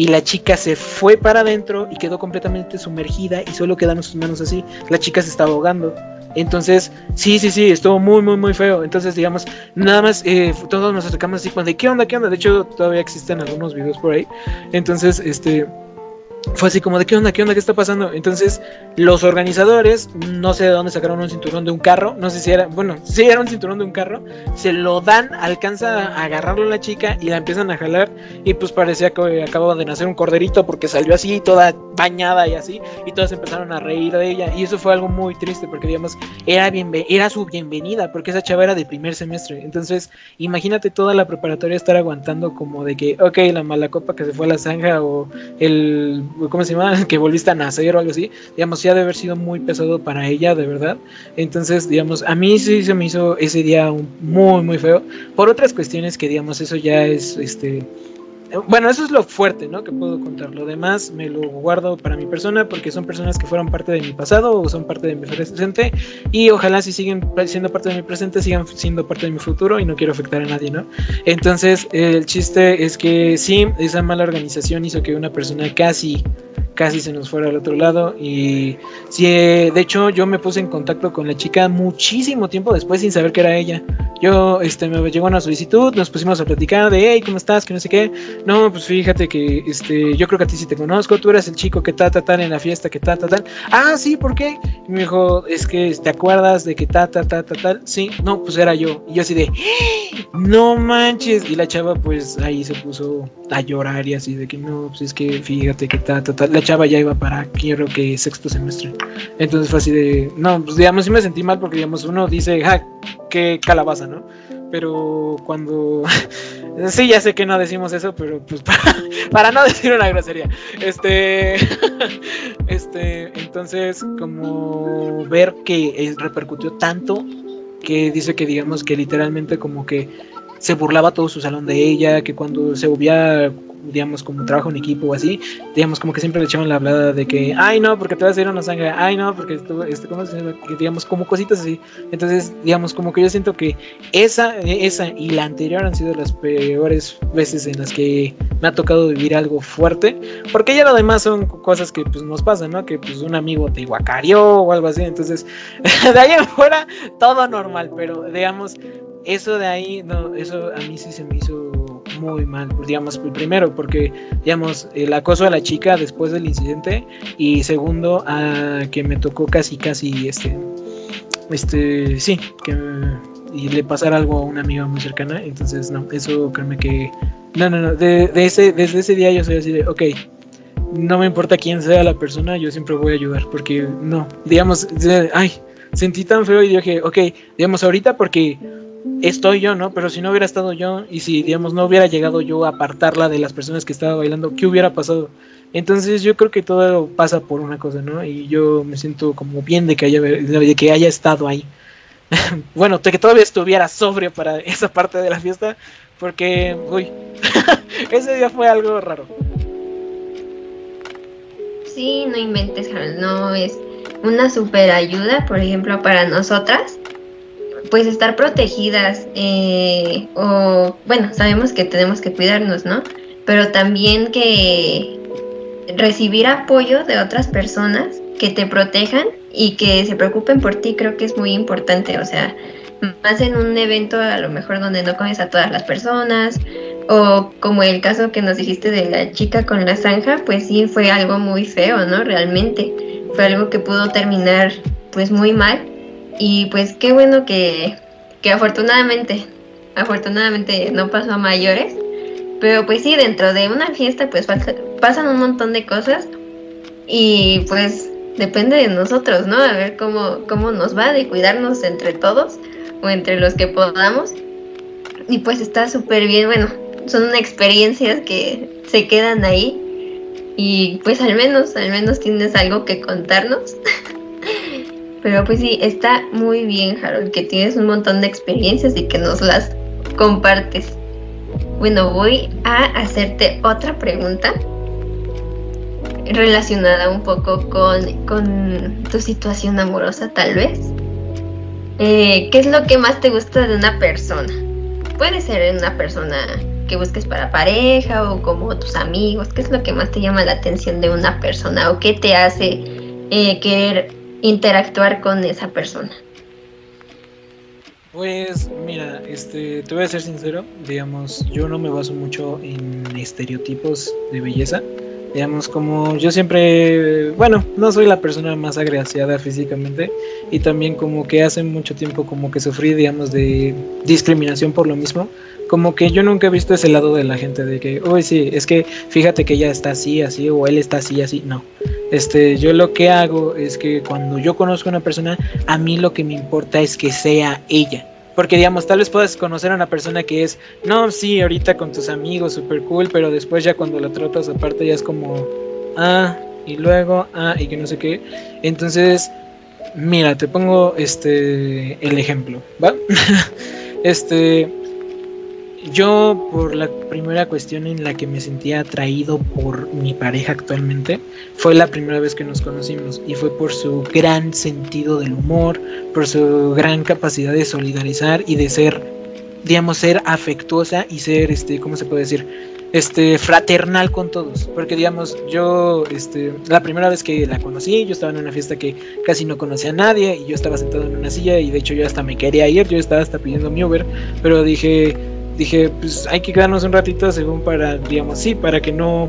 y la chica se fue para adentro y quedó completamente sumergida y solo quedaron sus manos así. La chica se estaba ahogando. Entonces, sí, sí, sí, estuvo muy, muy, muy feo. Entonces, digamos, nada más eh, todos nos acercamos así, de ¿qué onda, qué onda? De hecho, todavía existen algunos videos por ahí. Entonces, este, fue así como de qué onda, qué onda, qué está pasando. Entonces, los organizadores, no sé de dónde sacaron un cinturón de un carro, no sé si era, bueno, si era un cinturón de un carro, se lo dan, alcanza a agarrarlo a la chica y la empiezan a jalar y pues parecía que acababa de nacer un corderito porque salió así, toda bañada y así, y todos empezaron a reír de ella y eso fue algo muy triste porque digamos, era, era su bienvenida porque esa chava era de primer semestre. Entonces, imagínate toda la preparatoria estar aguantando como de que, ok, la mala copa que se fue a la zanja o el ¿cómo se llama? [laughs] Que volviste a nacer o algo así, digamos, ya debe haber sido muy pesado para ella, de verdad. Entonces, digamos, a mí sí se me hizo ese día muy, muy feo. Por otras cuestiones que, digamos, eso ya es, este, bueno, eso es lo fuerte, ¿no? Que puedo contar. Lo demás me lo guardo para mi persona porque son personas que fueron parte de mi pasado o son parte de mi presente y ojalá si siguen siendo parte de mi presente sigan siendo parte de mi futuro y no quiero afectar a nadie, ¿no? Entonces, el chiste es que sí, esa mala organización hizo que una persona casi casi se nos fuera al otro lado y sí, de hecho yo me puse en contacto con la chica muchísimo tiempo después sin saber que era ella. Yo, este, me llegó una solicitud, nos pusimos a platicar de, hey, ¿cómo estás? Que no sé qué. No, pues fíjate que, este, yo creo que a ti sí te conozco, tú eres el chico que ta, ta, ta en la fiesta, que ta, ta. Ah, sí, ¿por qué? Y me dijo, es que, ¿te acuerdas de que ta, ta, ta, ta, tal? Sí, no, pues era yo. Y yo así de, no manches. Y la chava, pues, ahí se puso a llorar y así de que, no, pues es que, fíjate que ta, ta, ta. La chava ya iba para, quiero que sexto semestre. Entonces fue así de, no, pues, digamos, sí me sentí mal porque, digamos, uno dice, ja, qué calabaza, ¿no? Pero cuando... [laughs] sí, ya sé que no decimos eso, pero pues [laughs] para, no decir una grosería. Este... [laughs] este, entonces, como ver que repercutió tanto que dice que digamos que literalmente como que se burlaba todo su salón de ella, que cuando se hubiera digamos, como trabajo en equipo o así, digamos, como que siempre le echaban la hablada de que, ay, no, porque te vas a ir una sangre, ay, no, porque esto, este, digamos, como cositas así. Entonces, digamos, como que yo siento que esa, esa y la anterior han sido las peores veces en las que me ha tocado vivir algo fuerte, porque ya lo demás son cosas que pues nos pasan, ¿no? Que pues un amigo te iguacarió o algo así, entonces, [laughs] de ahí en fuera, todo normal, pero digamos, eso de ahí, no, eso a mí sí se me hizo muy mal, pues, digamos, primero porque, digamos, el acoso a la chica después del incidente y segundo, a que me tocó casi, casi, este, este, sí, que y le pasara algo a una amiga muy cercana, entonces, no, eso créeme que, no, no, no, de, ese, desde ese día yo soy así de, ok, no me importa quién sea la persona, yo siempre voy a ayudar, porque no, digamos, ay, sentí tan feo y dije, ok, digamos, ahorita porque estoy yo, ¿no? Pero si no hubiera estado yo y si, digamos, no hubiera llegado yo a apartarla de las personas que estaba bailando, ¿qué hubiera pasado? Entonces yo creo que todo pasa por una cosa, ¿no? Y yo me siento como bien de que haya, de que haya estado ahí. [laughs] bueno, de que todavía estuviera sobrio para [laughs] esa parte de la fiesta, porque, uy, [laughs] ese día fue algo raro. Sí, no inventes, no es una super ayuda, por ejemplo, para nosotras pues estar protegidas eh, o bueno, sabemos que tenemos que cuidarnos, ¿no? Pero también que recibir apoyo de otras personas que te protejan y que se preocupen por ti creo que es muy importante, o sea, más en un evento a lo mejor donde no conoces a todas las personas o como el caso que nos dijiste de la chica con la zanja, pues sí fue algo muy feo, ¿no? Realmente fue algo que pudo terminar pues muy mal y pues qué bueno que, afortunadamente, afortunadamente no pasó a mayores. Pero pues sí, dentro de una fiesta pues pasan un montón de cosas y pues depende de nosotros, ¿no? A ver cómo, cómo nos va de cuidarnos entre todos o entre los que podamos. Y pues está súper bien, bueno, son experiencias que se quedan ahí y pues al menos, al menos tienes algo que contarnos. [laughs] Pero pues sí, está muy bien, Harold, que tienes un montón de experiencias y que nos las compartes. Bueno, voy a hacerte otra pregunta relacionada un poco con, tu situación amorosa, tal vez. Eh, ¿Qué es lo que más te gusta de una persona? Puede ser una persona que busques para pareja o como tus amigos. ¿Qué es lo que más te llama la atención de una persona o qué te hace eh, querer interactuar con esa persona? Pues mira, este, te voy a ser sincero, digamos, yo no me baso mucho en estereotipos de belleza. Digamos, como yo siempre, bueno, no soy la persona más agraciada físicamente y también como que hace mucho tiempo como que sufrí, digamos, de discriminación por lo mismo. Como que yo nunca he visto ese lado de la gente de que, uy, sí, es que fíjate que ella está así, así, o él está así, así. No. Este, yo lo que hago es que cuando yo conozco a una persona, a mí lo que me importa es que sea ella porque, digamos, tal vez puedas conocer a una persona que es, no, sí, ahorita con tus amigos, súper cool, pero después ya cuando la tratas aparte ya es como, ah, y luego, ah, y que no sé qué. Entonces, mira, te pongo este, el ejemplo, ¿va? [laughs] este, yo por la primera cuestión en la que me sentía atraído por mi pareja actualmente fue la primera vez que nos conocimos y fue por su gran sentido del humor, por su gran capacidad de solidarizar y de ser, digamos, ser afectuosa y ser, este, ¿cómo se puede decir? Este, fraternal con todos, porque digamos, yo, este, la primera vez que la conocí, yo estaba en una fiesta que casi no conocía a nadie y yo estaba sentado en una silla y de hecho yo hasta me quería ir, yo estaba hasta pidiendo mi Uber, pero dije, dije, pues hay que quedarnos un ratito según para, digamos, sí, para que no,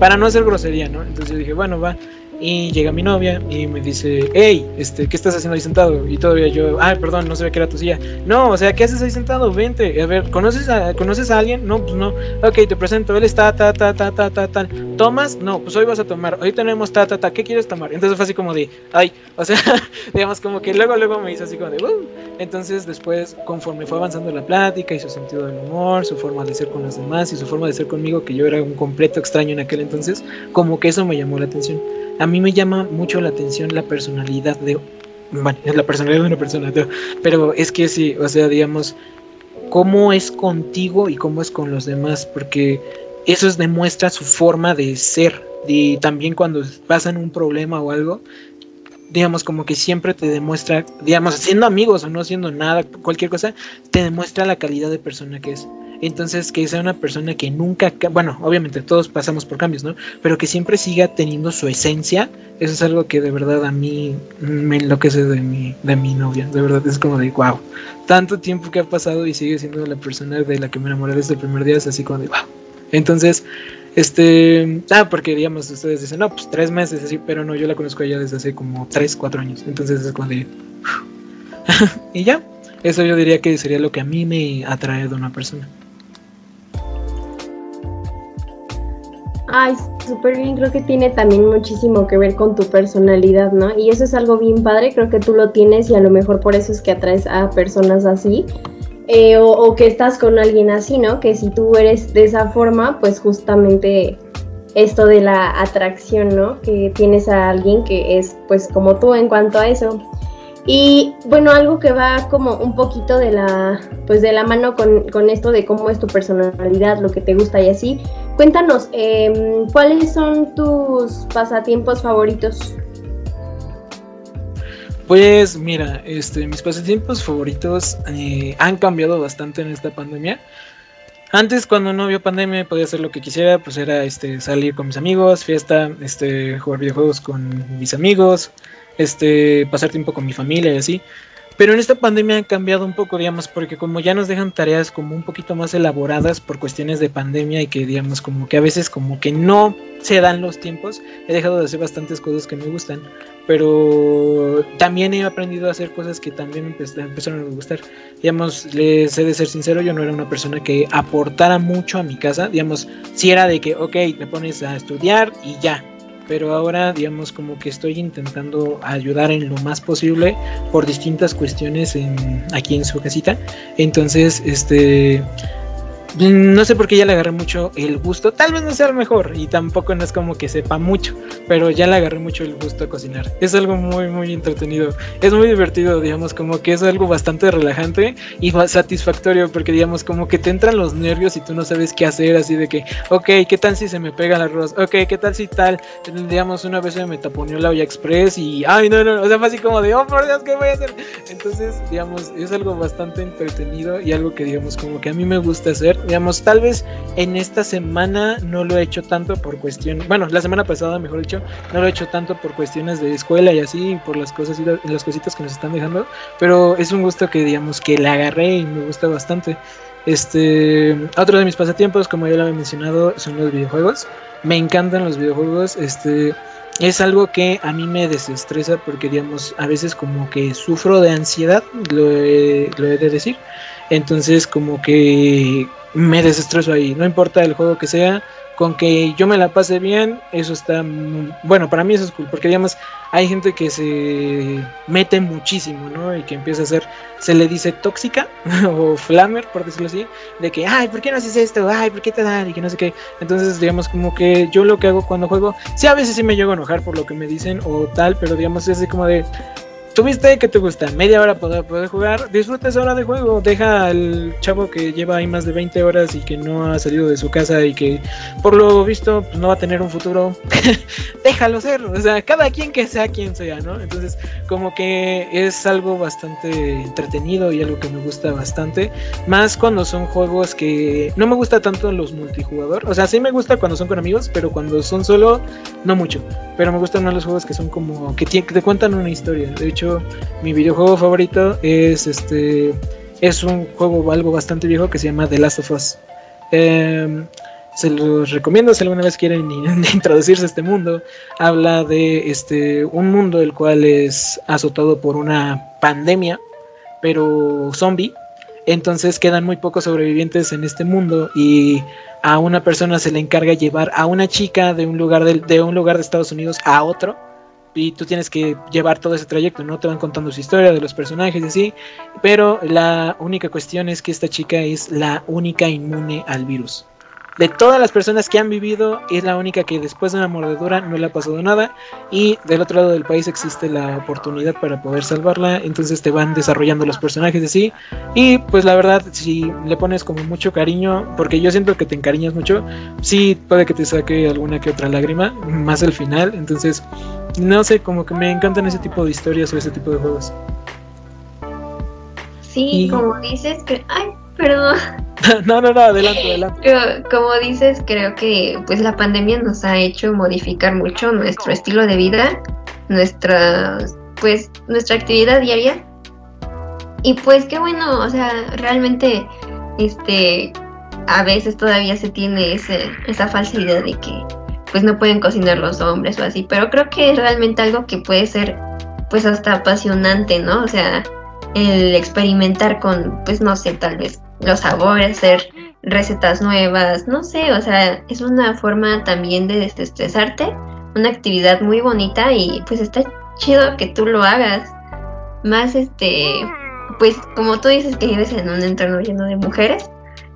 para no hacer grosería, ¿no? Entonces yo dije, bueno, va. Y llega mi novia y me dice, hey, este, ¿qué estás haciendo ahí sentado? Y todavía yo, ay, perdón, no sabía que era tu silla. No, o sea, ¿qué haces ahí sentado? Vente, a ver, ¿conoces a, ¿conoces a alguien? No, pues no. Ok, te presento, él está, ta, ta, ta, ta, ta, ta. ¿Tomas? No, pues hoy vas a tomar. Hoy tenemos ta, ta, ta. ¿Qué quieres tomar? Entonces fue así como de, ay, o sea, [laughs] digamos como que luego, luego me hizo así como de, uh. Entonces después, conforme fue avanzando la plática y su sentido del humor, su forma de ser con los demás y su forma de ser conmigo, que yo era un completo extraño en aquel entonces, como que eso me llamó la atención a mí me llama mucho la atención la personalidad de, bueno, la personalidad de una persona, pero es que sí, o sea, digamos, cómo es contigo y cómo es con los demás, porque eso demuestra su forma de ser. Y también cuando pasan un problema o algo, digamos, como que siempre te demuestra, digamos, siendo amigos o no siendo nada, cualquier cosa, te demuestra la calidad de persona que es. Entonces, que sea una persona que nunca, bueno, obviamente todos pasamos por cambios, ¿no? Pero que siempre siga teniendo su esencia, eso es algo que de verdad a mí me enloquece de mi, de mi novia, de verdad es como de, wow, tanto tiempo que ha pasado y sigue siendo la persona de la que me enamoré desde el primer día, es así como de, wow. Entonces, este, ah, porque digamos, ustedes dicen, no, pues tres meses, así, pero no, yo la conozco ella desde hace como tres, cuatro años, entonces es como de, [laughs] y ya, eso yo diría que sería lo que a mí me atrae de una persona. Ay, súper bien, creo que tiene también muchísimo que ver con tu personalidad, ¿no? Y eso es algo bien padre, creo que tú lo tienes y a lo mejor por eso es que atraes a personas así. Eh, o, que estás con alguien así, ¿no? Que si tú eres de esa forma, pues justamente esto de la atracción, ¿no? Que tienes a alguien que es pues como tú en cuanto a eso. Y bueno, algo que va como un poquito de la, pues de la mano con, esto de cómo es tu personalidad, lo que te gusta y así. Cuéntanos, em, ¿cuáles son tus pasatiempos favoritos? Pues mira, este, mis pasatiempos favoritos eh, han cambiado bastante en esta pandemia. Antes, cuando no había pandemia, podía hacer lo que quisiera, pues era este, salir con mis amigos, fiesta, este, jugar videojuegos con mis amigos, este, pasar tiempo con mi familia y así. Pero en esta pandemia ha cambiado un poco, digamos, porque como ya nos dejan tareas como un poquito más elaboradas por cuestiones de pandemia y que, digamos, como que a veces como que no se dan los tiempos, he dejado de hacer bastantes cosas que me gustan, pero también he aprendido a hacer cosas que también me empezaron a gustar. Digamos, les he de ser sincero, yo no era una persona que aportara mucho a mi casa, digamos, si era de que, ok, te pones a estudiar y ya, pero ahora digamos como que estoy intentando ayudar en lo más posible por distintas cuestiones en, aquí en su casita. Entonces, este no sé por qué ya le agarré mucho el gusto. Tal vez no sea el mejor y tampoco no es como que sepa mucho, pero ya le agarré mucho el gusto a cocinar. Es algo muy, muy entretenido. Es muy divertido, digamos, como que es algo bastante relajante y satisfactorio porque, digamos, como que te entran los nervios y tú no sabes qué hacer. Así de que, ok, ¿qué tal si se me pega el arroz? Ok, ¿qué tal si tal? Digamos, una vez se me taponeó la olla express y, ay, no, no, o sea, fue así como de, oh, por Dios, ¿qué voy a hacer? Entonces, digamos, es algo bastante entretenido y algo que, digamos, como que a mí me gusta hacer digamos, tal vez en esta semana no lo he hecho tanto por cuestión, bueno, la semana pasada, mejor dicho, no lo he hecho tanto por cuestiones de escuela y así, por las cosas y las cositas que nos están dejando, pero es un gusto que digamos que la agarré y me gusta bastante. Este, otro de mis pasatiempos, como ya lo había mencionado, son los videojuegos. Me encantan los videojuegos. Este, es algo que a mí me desestresa porque, digamos, a veces como que sufro de ansiedad, lo lo he de decir. Entonces, como que me desestreso ahí. No importa el juego que sea, con que yo me la pase bien, eso está, bueno, para mí eso es cool, porque digamos, hay gente que se mete muchísimo, ¿no? Y que empieza a ser, se le dice tóxica [laughs] o flamer, por decirlo así, de que, ay, ¿por qué no haces esto? Ay, ¿por qué te dan? Y que no sé qué. Entonces, digamos, como que yo lo que hago cuando juego, sí, a veces sí me llego a enojar por lo que me dicen o tal, pero digamos, es así como de, tuviste que te gusta media hora para poder jugar, disfruta esa hora de juego, deja al chavo que lleva ahí más de 20 horas y que no ha salido de su casa y que por lo visto pues, no va a tener un futuro, [laughs] déjalo ser, o sea, cada quien que sea quien sea, ¿no? Entonces, como que es algo bastante entretenido y algo que me gusta bastante, más cuando son juegos que no me gusta tanto los multijugador, o sea, sí me gusta cuando son con amigos, pero cuando son solo, no mucho, pero me gustan más los juegos que son como que, que te cuentan una historia, de hecho, mi videojuego favorito es este es un juego algo bastante viejo que se llama The Last of Us. Em, se los recomiendo si alguna vez quieren [laughs] introducirse a este mundo. Habla de este un mundo el cual es azotado por una pandemia, pero zombie. Entonces quedan muy pocos sobrevivientes en este mundo y a una persona se le encarga llevar a una chica de un lugar de un lugar de Estados Unidos a otro y tú tienes que llevar todo ese trayecto, ¿no? Te van contando su historia de los personajes y así, pero la única cuestión es que esta chica es la única inmune al virus de todas las personas que han vivido, es la única que después de una mordedura no le ha pasado nada. Y del otro lado del país existe la oportunidad para poder salvarla. Entonces te van desarrollando los personajes así. Y pues la verdad, si le pones como mucho cariño, porque yo siento que te encariñas mucho, sí puede que te saque alguna que otra lágrima, más al final. Entonces, no sé, como que me encantan ese tipo de historias o ese tipo de juegos. Sí, como dices que... Ay, perdón. [laughs] no, no, no, adelante, adelante. Como dices, creo que pues la pandemia nos ha hecho modificar mucho nuestro estilo de vida, nuestra, pues, nuestra actividad diaria. Y pues qué bueno, o sea, realmente, este, a veces todavía se tiene ese, esa falsa idea de que pues no pueden cocinar los hombres o así, pero creo que es realmente algo que puede ser pues hasta apasionante, ¿no? O sea, el experimentar con, pues no sé, tal vez los sabores, hacer recetas nuevas, no sé, o sea, es una forma también de desestresarte, una actividad muy bonita y pues está chido que tú lo hagas. Más este, pues como tú dices que vives en un entorno lleno de mujeres,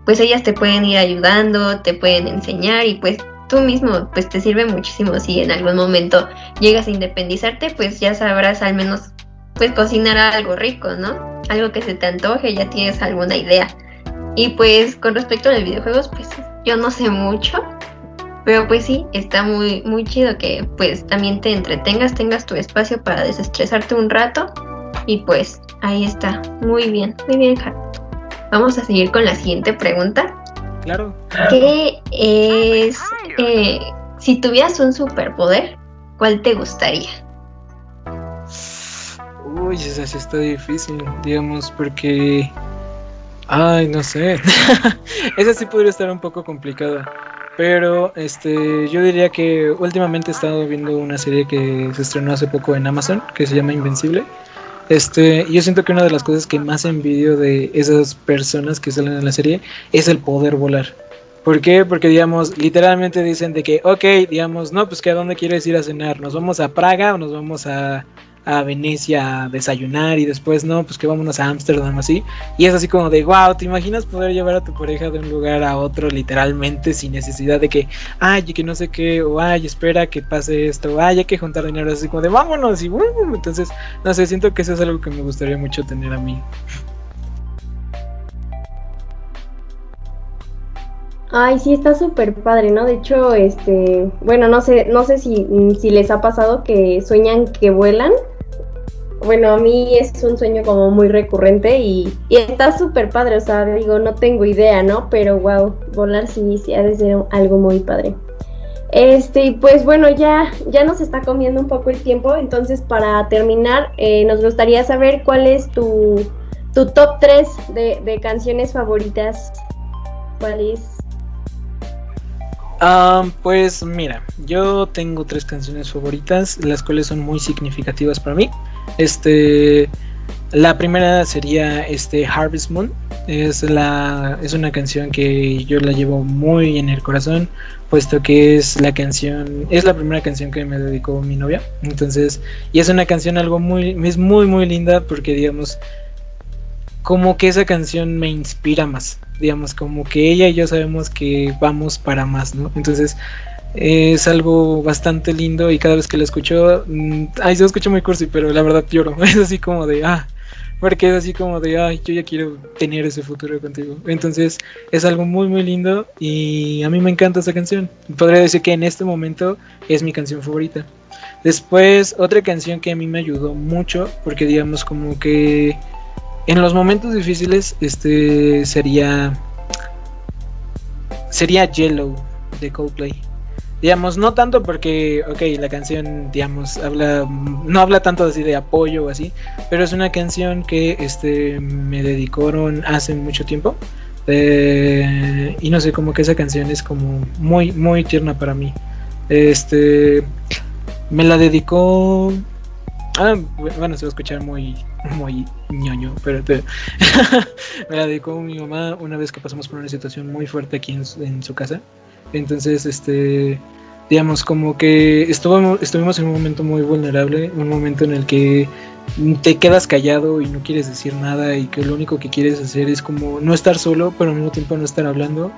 pues ellas te pueden ir ayudando, te pueden enseñar y pues tú mismo pues te sirve muchísimo si en algún momento llegas a independizarte, pues ya sabrás al menos pues cocinar algo rico, ¿no? Algo que se te antoje, ya tienes alguna idea. Y pues con respecto a los videojuegos, pues yo no sé mucho, pero pues sí, está muy, muy chido que pues también te entretengas, tengas tu espacio para desestresarte un rato. Y pues ahí está, muy bien, muy bien, Vamos a seguir con la siguiente pregunta. Claro. ¿Qué es, eh, si tuvieras un superpoder, cuál te gustaría? Uy, esa sí está difícil, digamos, porque Ay, no sé. [laughs] Esa sí podría estar un poco complicada. Pero este, yo diría que últimamente he estado viendo una serie que se estrenó hace poco en Amazon, que se llama Invencible. Este, yo siento que una de las cosas que más envidio de esas personas que salen en la serie es el poder volar. ¿Por qué? Porque, digamos, literalmente dicen de que, ok, digamos, no, pues que a dónde quieres ir a cenar, nos vamos a Praga o nos vamos a a Venecia a desayunar y después no, pues que vámonos a Ámsterdam así. Y es así como de, wow, ¿te imaginas poder llevar a tu pareja de un lugar a otro literalmente sin necesidad de que, ay, que no sé qué, o ay, espera que pase esto, ay, hay que juntar dinero, así como de, vámonos y, uh, entonces, no sé, siento que eso es algo que me gustaría mucho tener a mí. Ay, sí, está súper padre, ¿no? De hecho, este, bueno, no sé, no sé si, si les ha pasado que sueñan que vuelan bueno, a mí es un sueño como muy recurrente y, está súper padre, o sea, digo, no tengo idea, ¿no? Pero wow, volar sí, sí ha de ser algo muy padre. Este, pues bueno, ya, ya nos está comiendo un poco el tiempo, entonces para terminar, eh, nos gustaría saber cuál es tu, tu top 3 de, de canciones favoritas. ¿Cuál es? Ah, pues mira, yo tengo tres canciones favoritas, las cuales son muy significativas para mí. Este, la primera sería este Harvest Moon. Es la es una canción que yo la llevo muy en el corazón, puesto que es la canción es la primera canción que me dedicó mi novia. Entonces, y es una canción algo muy es muy muy linda porque digamos como que esa canción me inspira más, digamos, como que ella y yo sabemos que vamos para más, ¿no? Entonces, es algo bastante lindo y cada vez que la escucho, mmm, ay, se escucha muy cursi, pero la verdad lloro, [laughs] es así como de, ah, porque es así como de, ay, yo ya quiero tener ese futuro contigo. Entonces, es algo muy, muy lindo y a mí me encanta esa canción. Podría decir que en este momento es mi canción favorita. Después, otra canción que a mí me ayudó mucho, porque digamos como que en los momentos difíciles, este sería. Sería Yellow de Coldplay. Digamos, no tanto porque, ok, la canción, digamos, habla, no habla tanto así de apoyo o así, pero es una canción que este, me dedicaron hace mucho tiempo. Eh, y no sé, como que esa canción es como muy, muy tierna para mí. Este, me la dedicó Ah, bueno, se va a escuchar muy, muy ñoño, pero te... [laughs] me la dedicó mi mamá una vez que pasamos por una situación muy fuerte aquí en su, en su casa. Entonces, este, digamos, como que estuvimos, estuvimos en un momento muy vulnerable, un momento en el que te quedas callado y no quieres decir nada y que lo único que quieres hacer es como no estar solo, pero al mismo tiempo no estar hablando.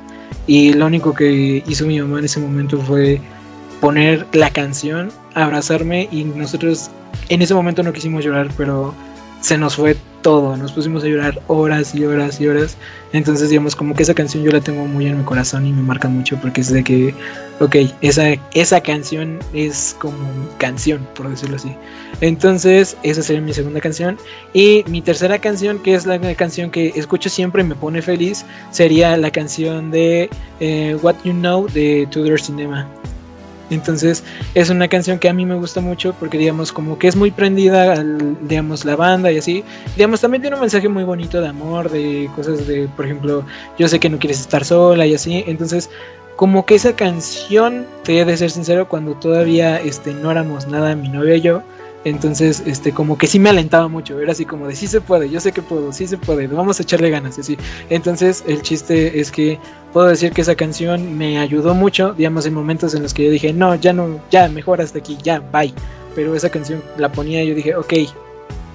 Y lo único que hizo mi mamá en ese momento fue poner la canción, abrazarme y nosotros en ese momento no quisimos llorar, pero se nos fue todo, nos pusimos a llorar horas y horas y horas. Entonces, digamos, como que esa canción yo la tengo muy en mi corazón y me marca mucho porque es de que, ok, esa, esa canción es como canción, por decirlo así. Entonces, esa sería mi segunda canción. Y mi tercera canción, que es la canción que escucho siempre y me pone feliz, sería la canción de eh, What You Know de Tudor Cinema. Entonces es una canción que a mí me gusta mucho porque digamos como que es muy prendida al, digamos, la banda y así. Digamos, también tiene un mensaje muy bonito de amor, de cosas de, por ejemplo, yo sé que no quieres estar sola y así. Entonces como que esa canción, te he de ser sincero, cuando todavía este, no éramos nada mi novia y yo, entonces, este, como que sí me alentaba mucho. Era así como de sí se puede, yo sé que puedo, sí se puede, vamos a echarle ganas, así. Entonces, el chiste es que puedo decir que esa canción me ayudó mucho, digamos, en momentos en los que yo dije, no, ya no, ya, mejor hasta aquí, ya, bye. Pero esa canción la ponía y yo dije, ok,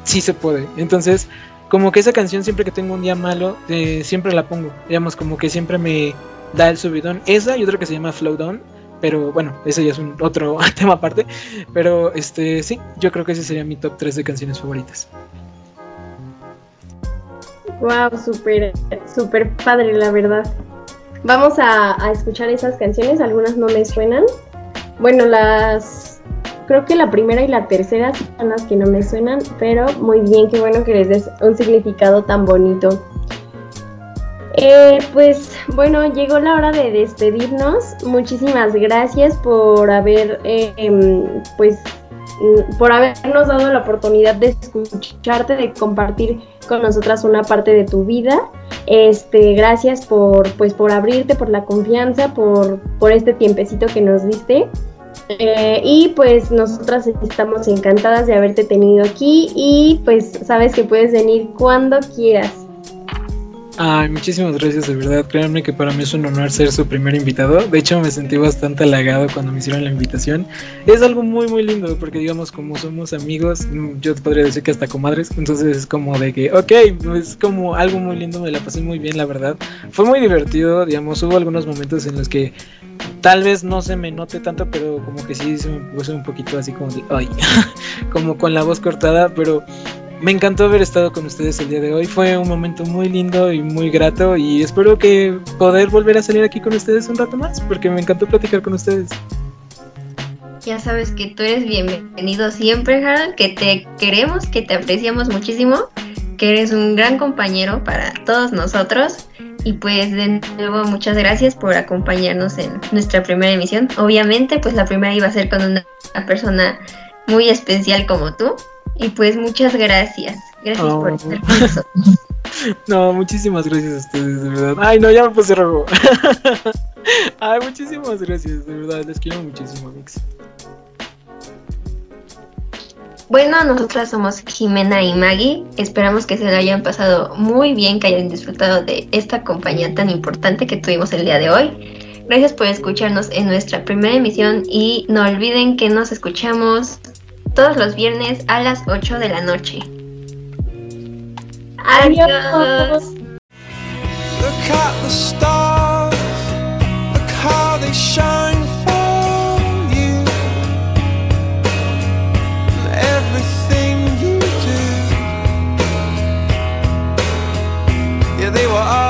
sí se puede. Entonces, como que esa canción siempre que tengo un día malo, eh, siempre la pongo. Digamos, como que siempre me da el subidón. Esa y otra que se llama Flow Down pero bueno, ese ya es un otro [laughs] tema aparte. Pero este sí, yo creo que ese sería mi top 3 de canciones favoritas. Wow, súper, súper padre, la verdad. Vamos a, a, escuchar esas canciones, algunas no me suenan. Bueno, las. Creo que la primera y la tercera son las que no me suenan, pero muy bien, qué bueno que les des un significado tan bonito. Eh, pues bueno, llegó la hora de despedirnos. Muchísimas gracias por haber, eh, pues, mm, por habernos dado la oportunidad de escucharte, de compartir con nosotras una parte de tu vida. Este, gracias por, pues, por abrirte, por la confianza, por, por este tiempecito que nos diste. Eh, y pues nosotras estamos encantadas de haberte tenido aquí y pues sabes que puedes venir cuando quieras. Ay, muchísimas gracias, de verdad. Créanme que para mí es un honor ser su primer invitado. De hecho, me sentí bastante halagado cuando me hicieron la invitación. Es algo muy, muy lindo, porque digamos, como somos amigos, mm, yo podría decir que hasta comadres. Entonces es como de que, ok, es como algo muy lindo, me la pasé muy bien, la verdad. Fue muy divertido, digamos, hubo algunos momentos en los que tal vez no se me note tanto, pero como que sí se me puse un poquito así como de, ay, [laughs] como con la voz cortada, pero me encantó haber estado con ustedes el día de hoy. Fue un momento muy lindo y muy grato y espero que poder volver a salir aquí con ustedes un rato más porque me encantó platicar con ustedes. Ya sabes que tú eres bienvenido siempre, Harold, que te queremos, que te apreciamos muchísimo, que eres un gran compañero para todos nosotros. Y pues de nuevo muchas gracias por acompañarnos en nuestra primera emisión. Obviamente pues la primera iba a ser con una persona muy especial como tú. Y pues muchas gracias. Gracias por estar con nosotros. [laughs] No, muchísimas gracias a ustedes, de verdad. Ay, no, ya me puse rojo. [laughs] Ay, muchísimas gracias, de verdad. Les quiero muchísimo, Mix. Bueno, nosotras somos Jimena y Maggie. Esperamos que se lo hayan pasado muy bien, que hayan disfrutado de esta compañía tan importante que tuvimos el día de hoy. Gracias por escucharnos en nuestra primera emisión y no olviden que nos escuchamos todos los viernes a las 8 de la noche. Adiós. Look at the stars, look how they shine for you. And everything you do, yeah, they were all.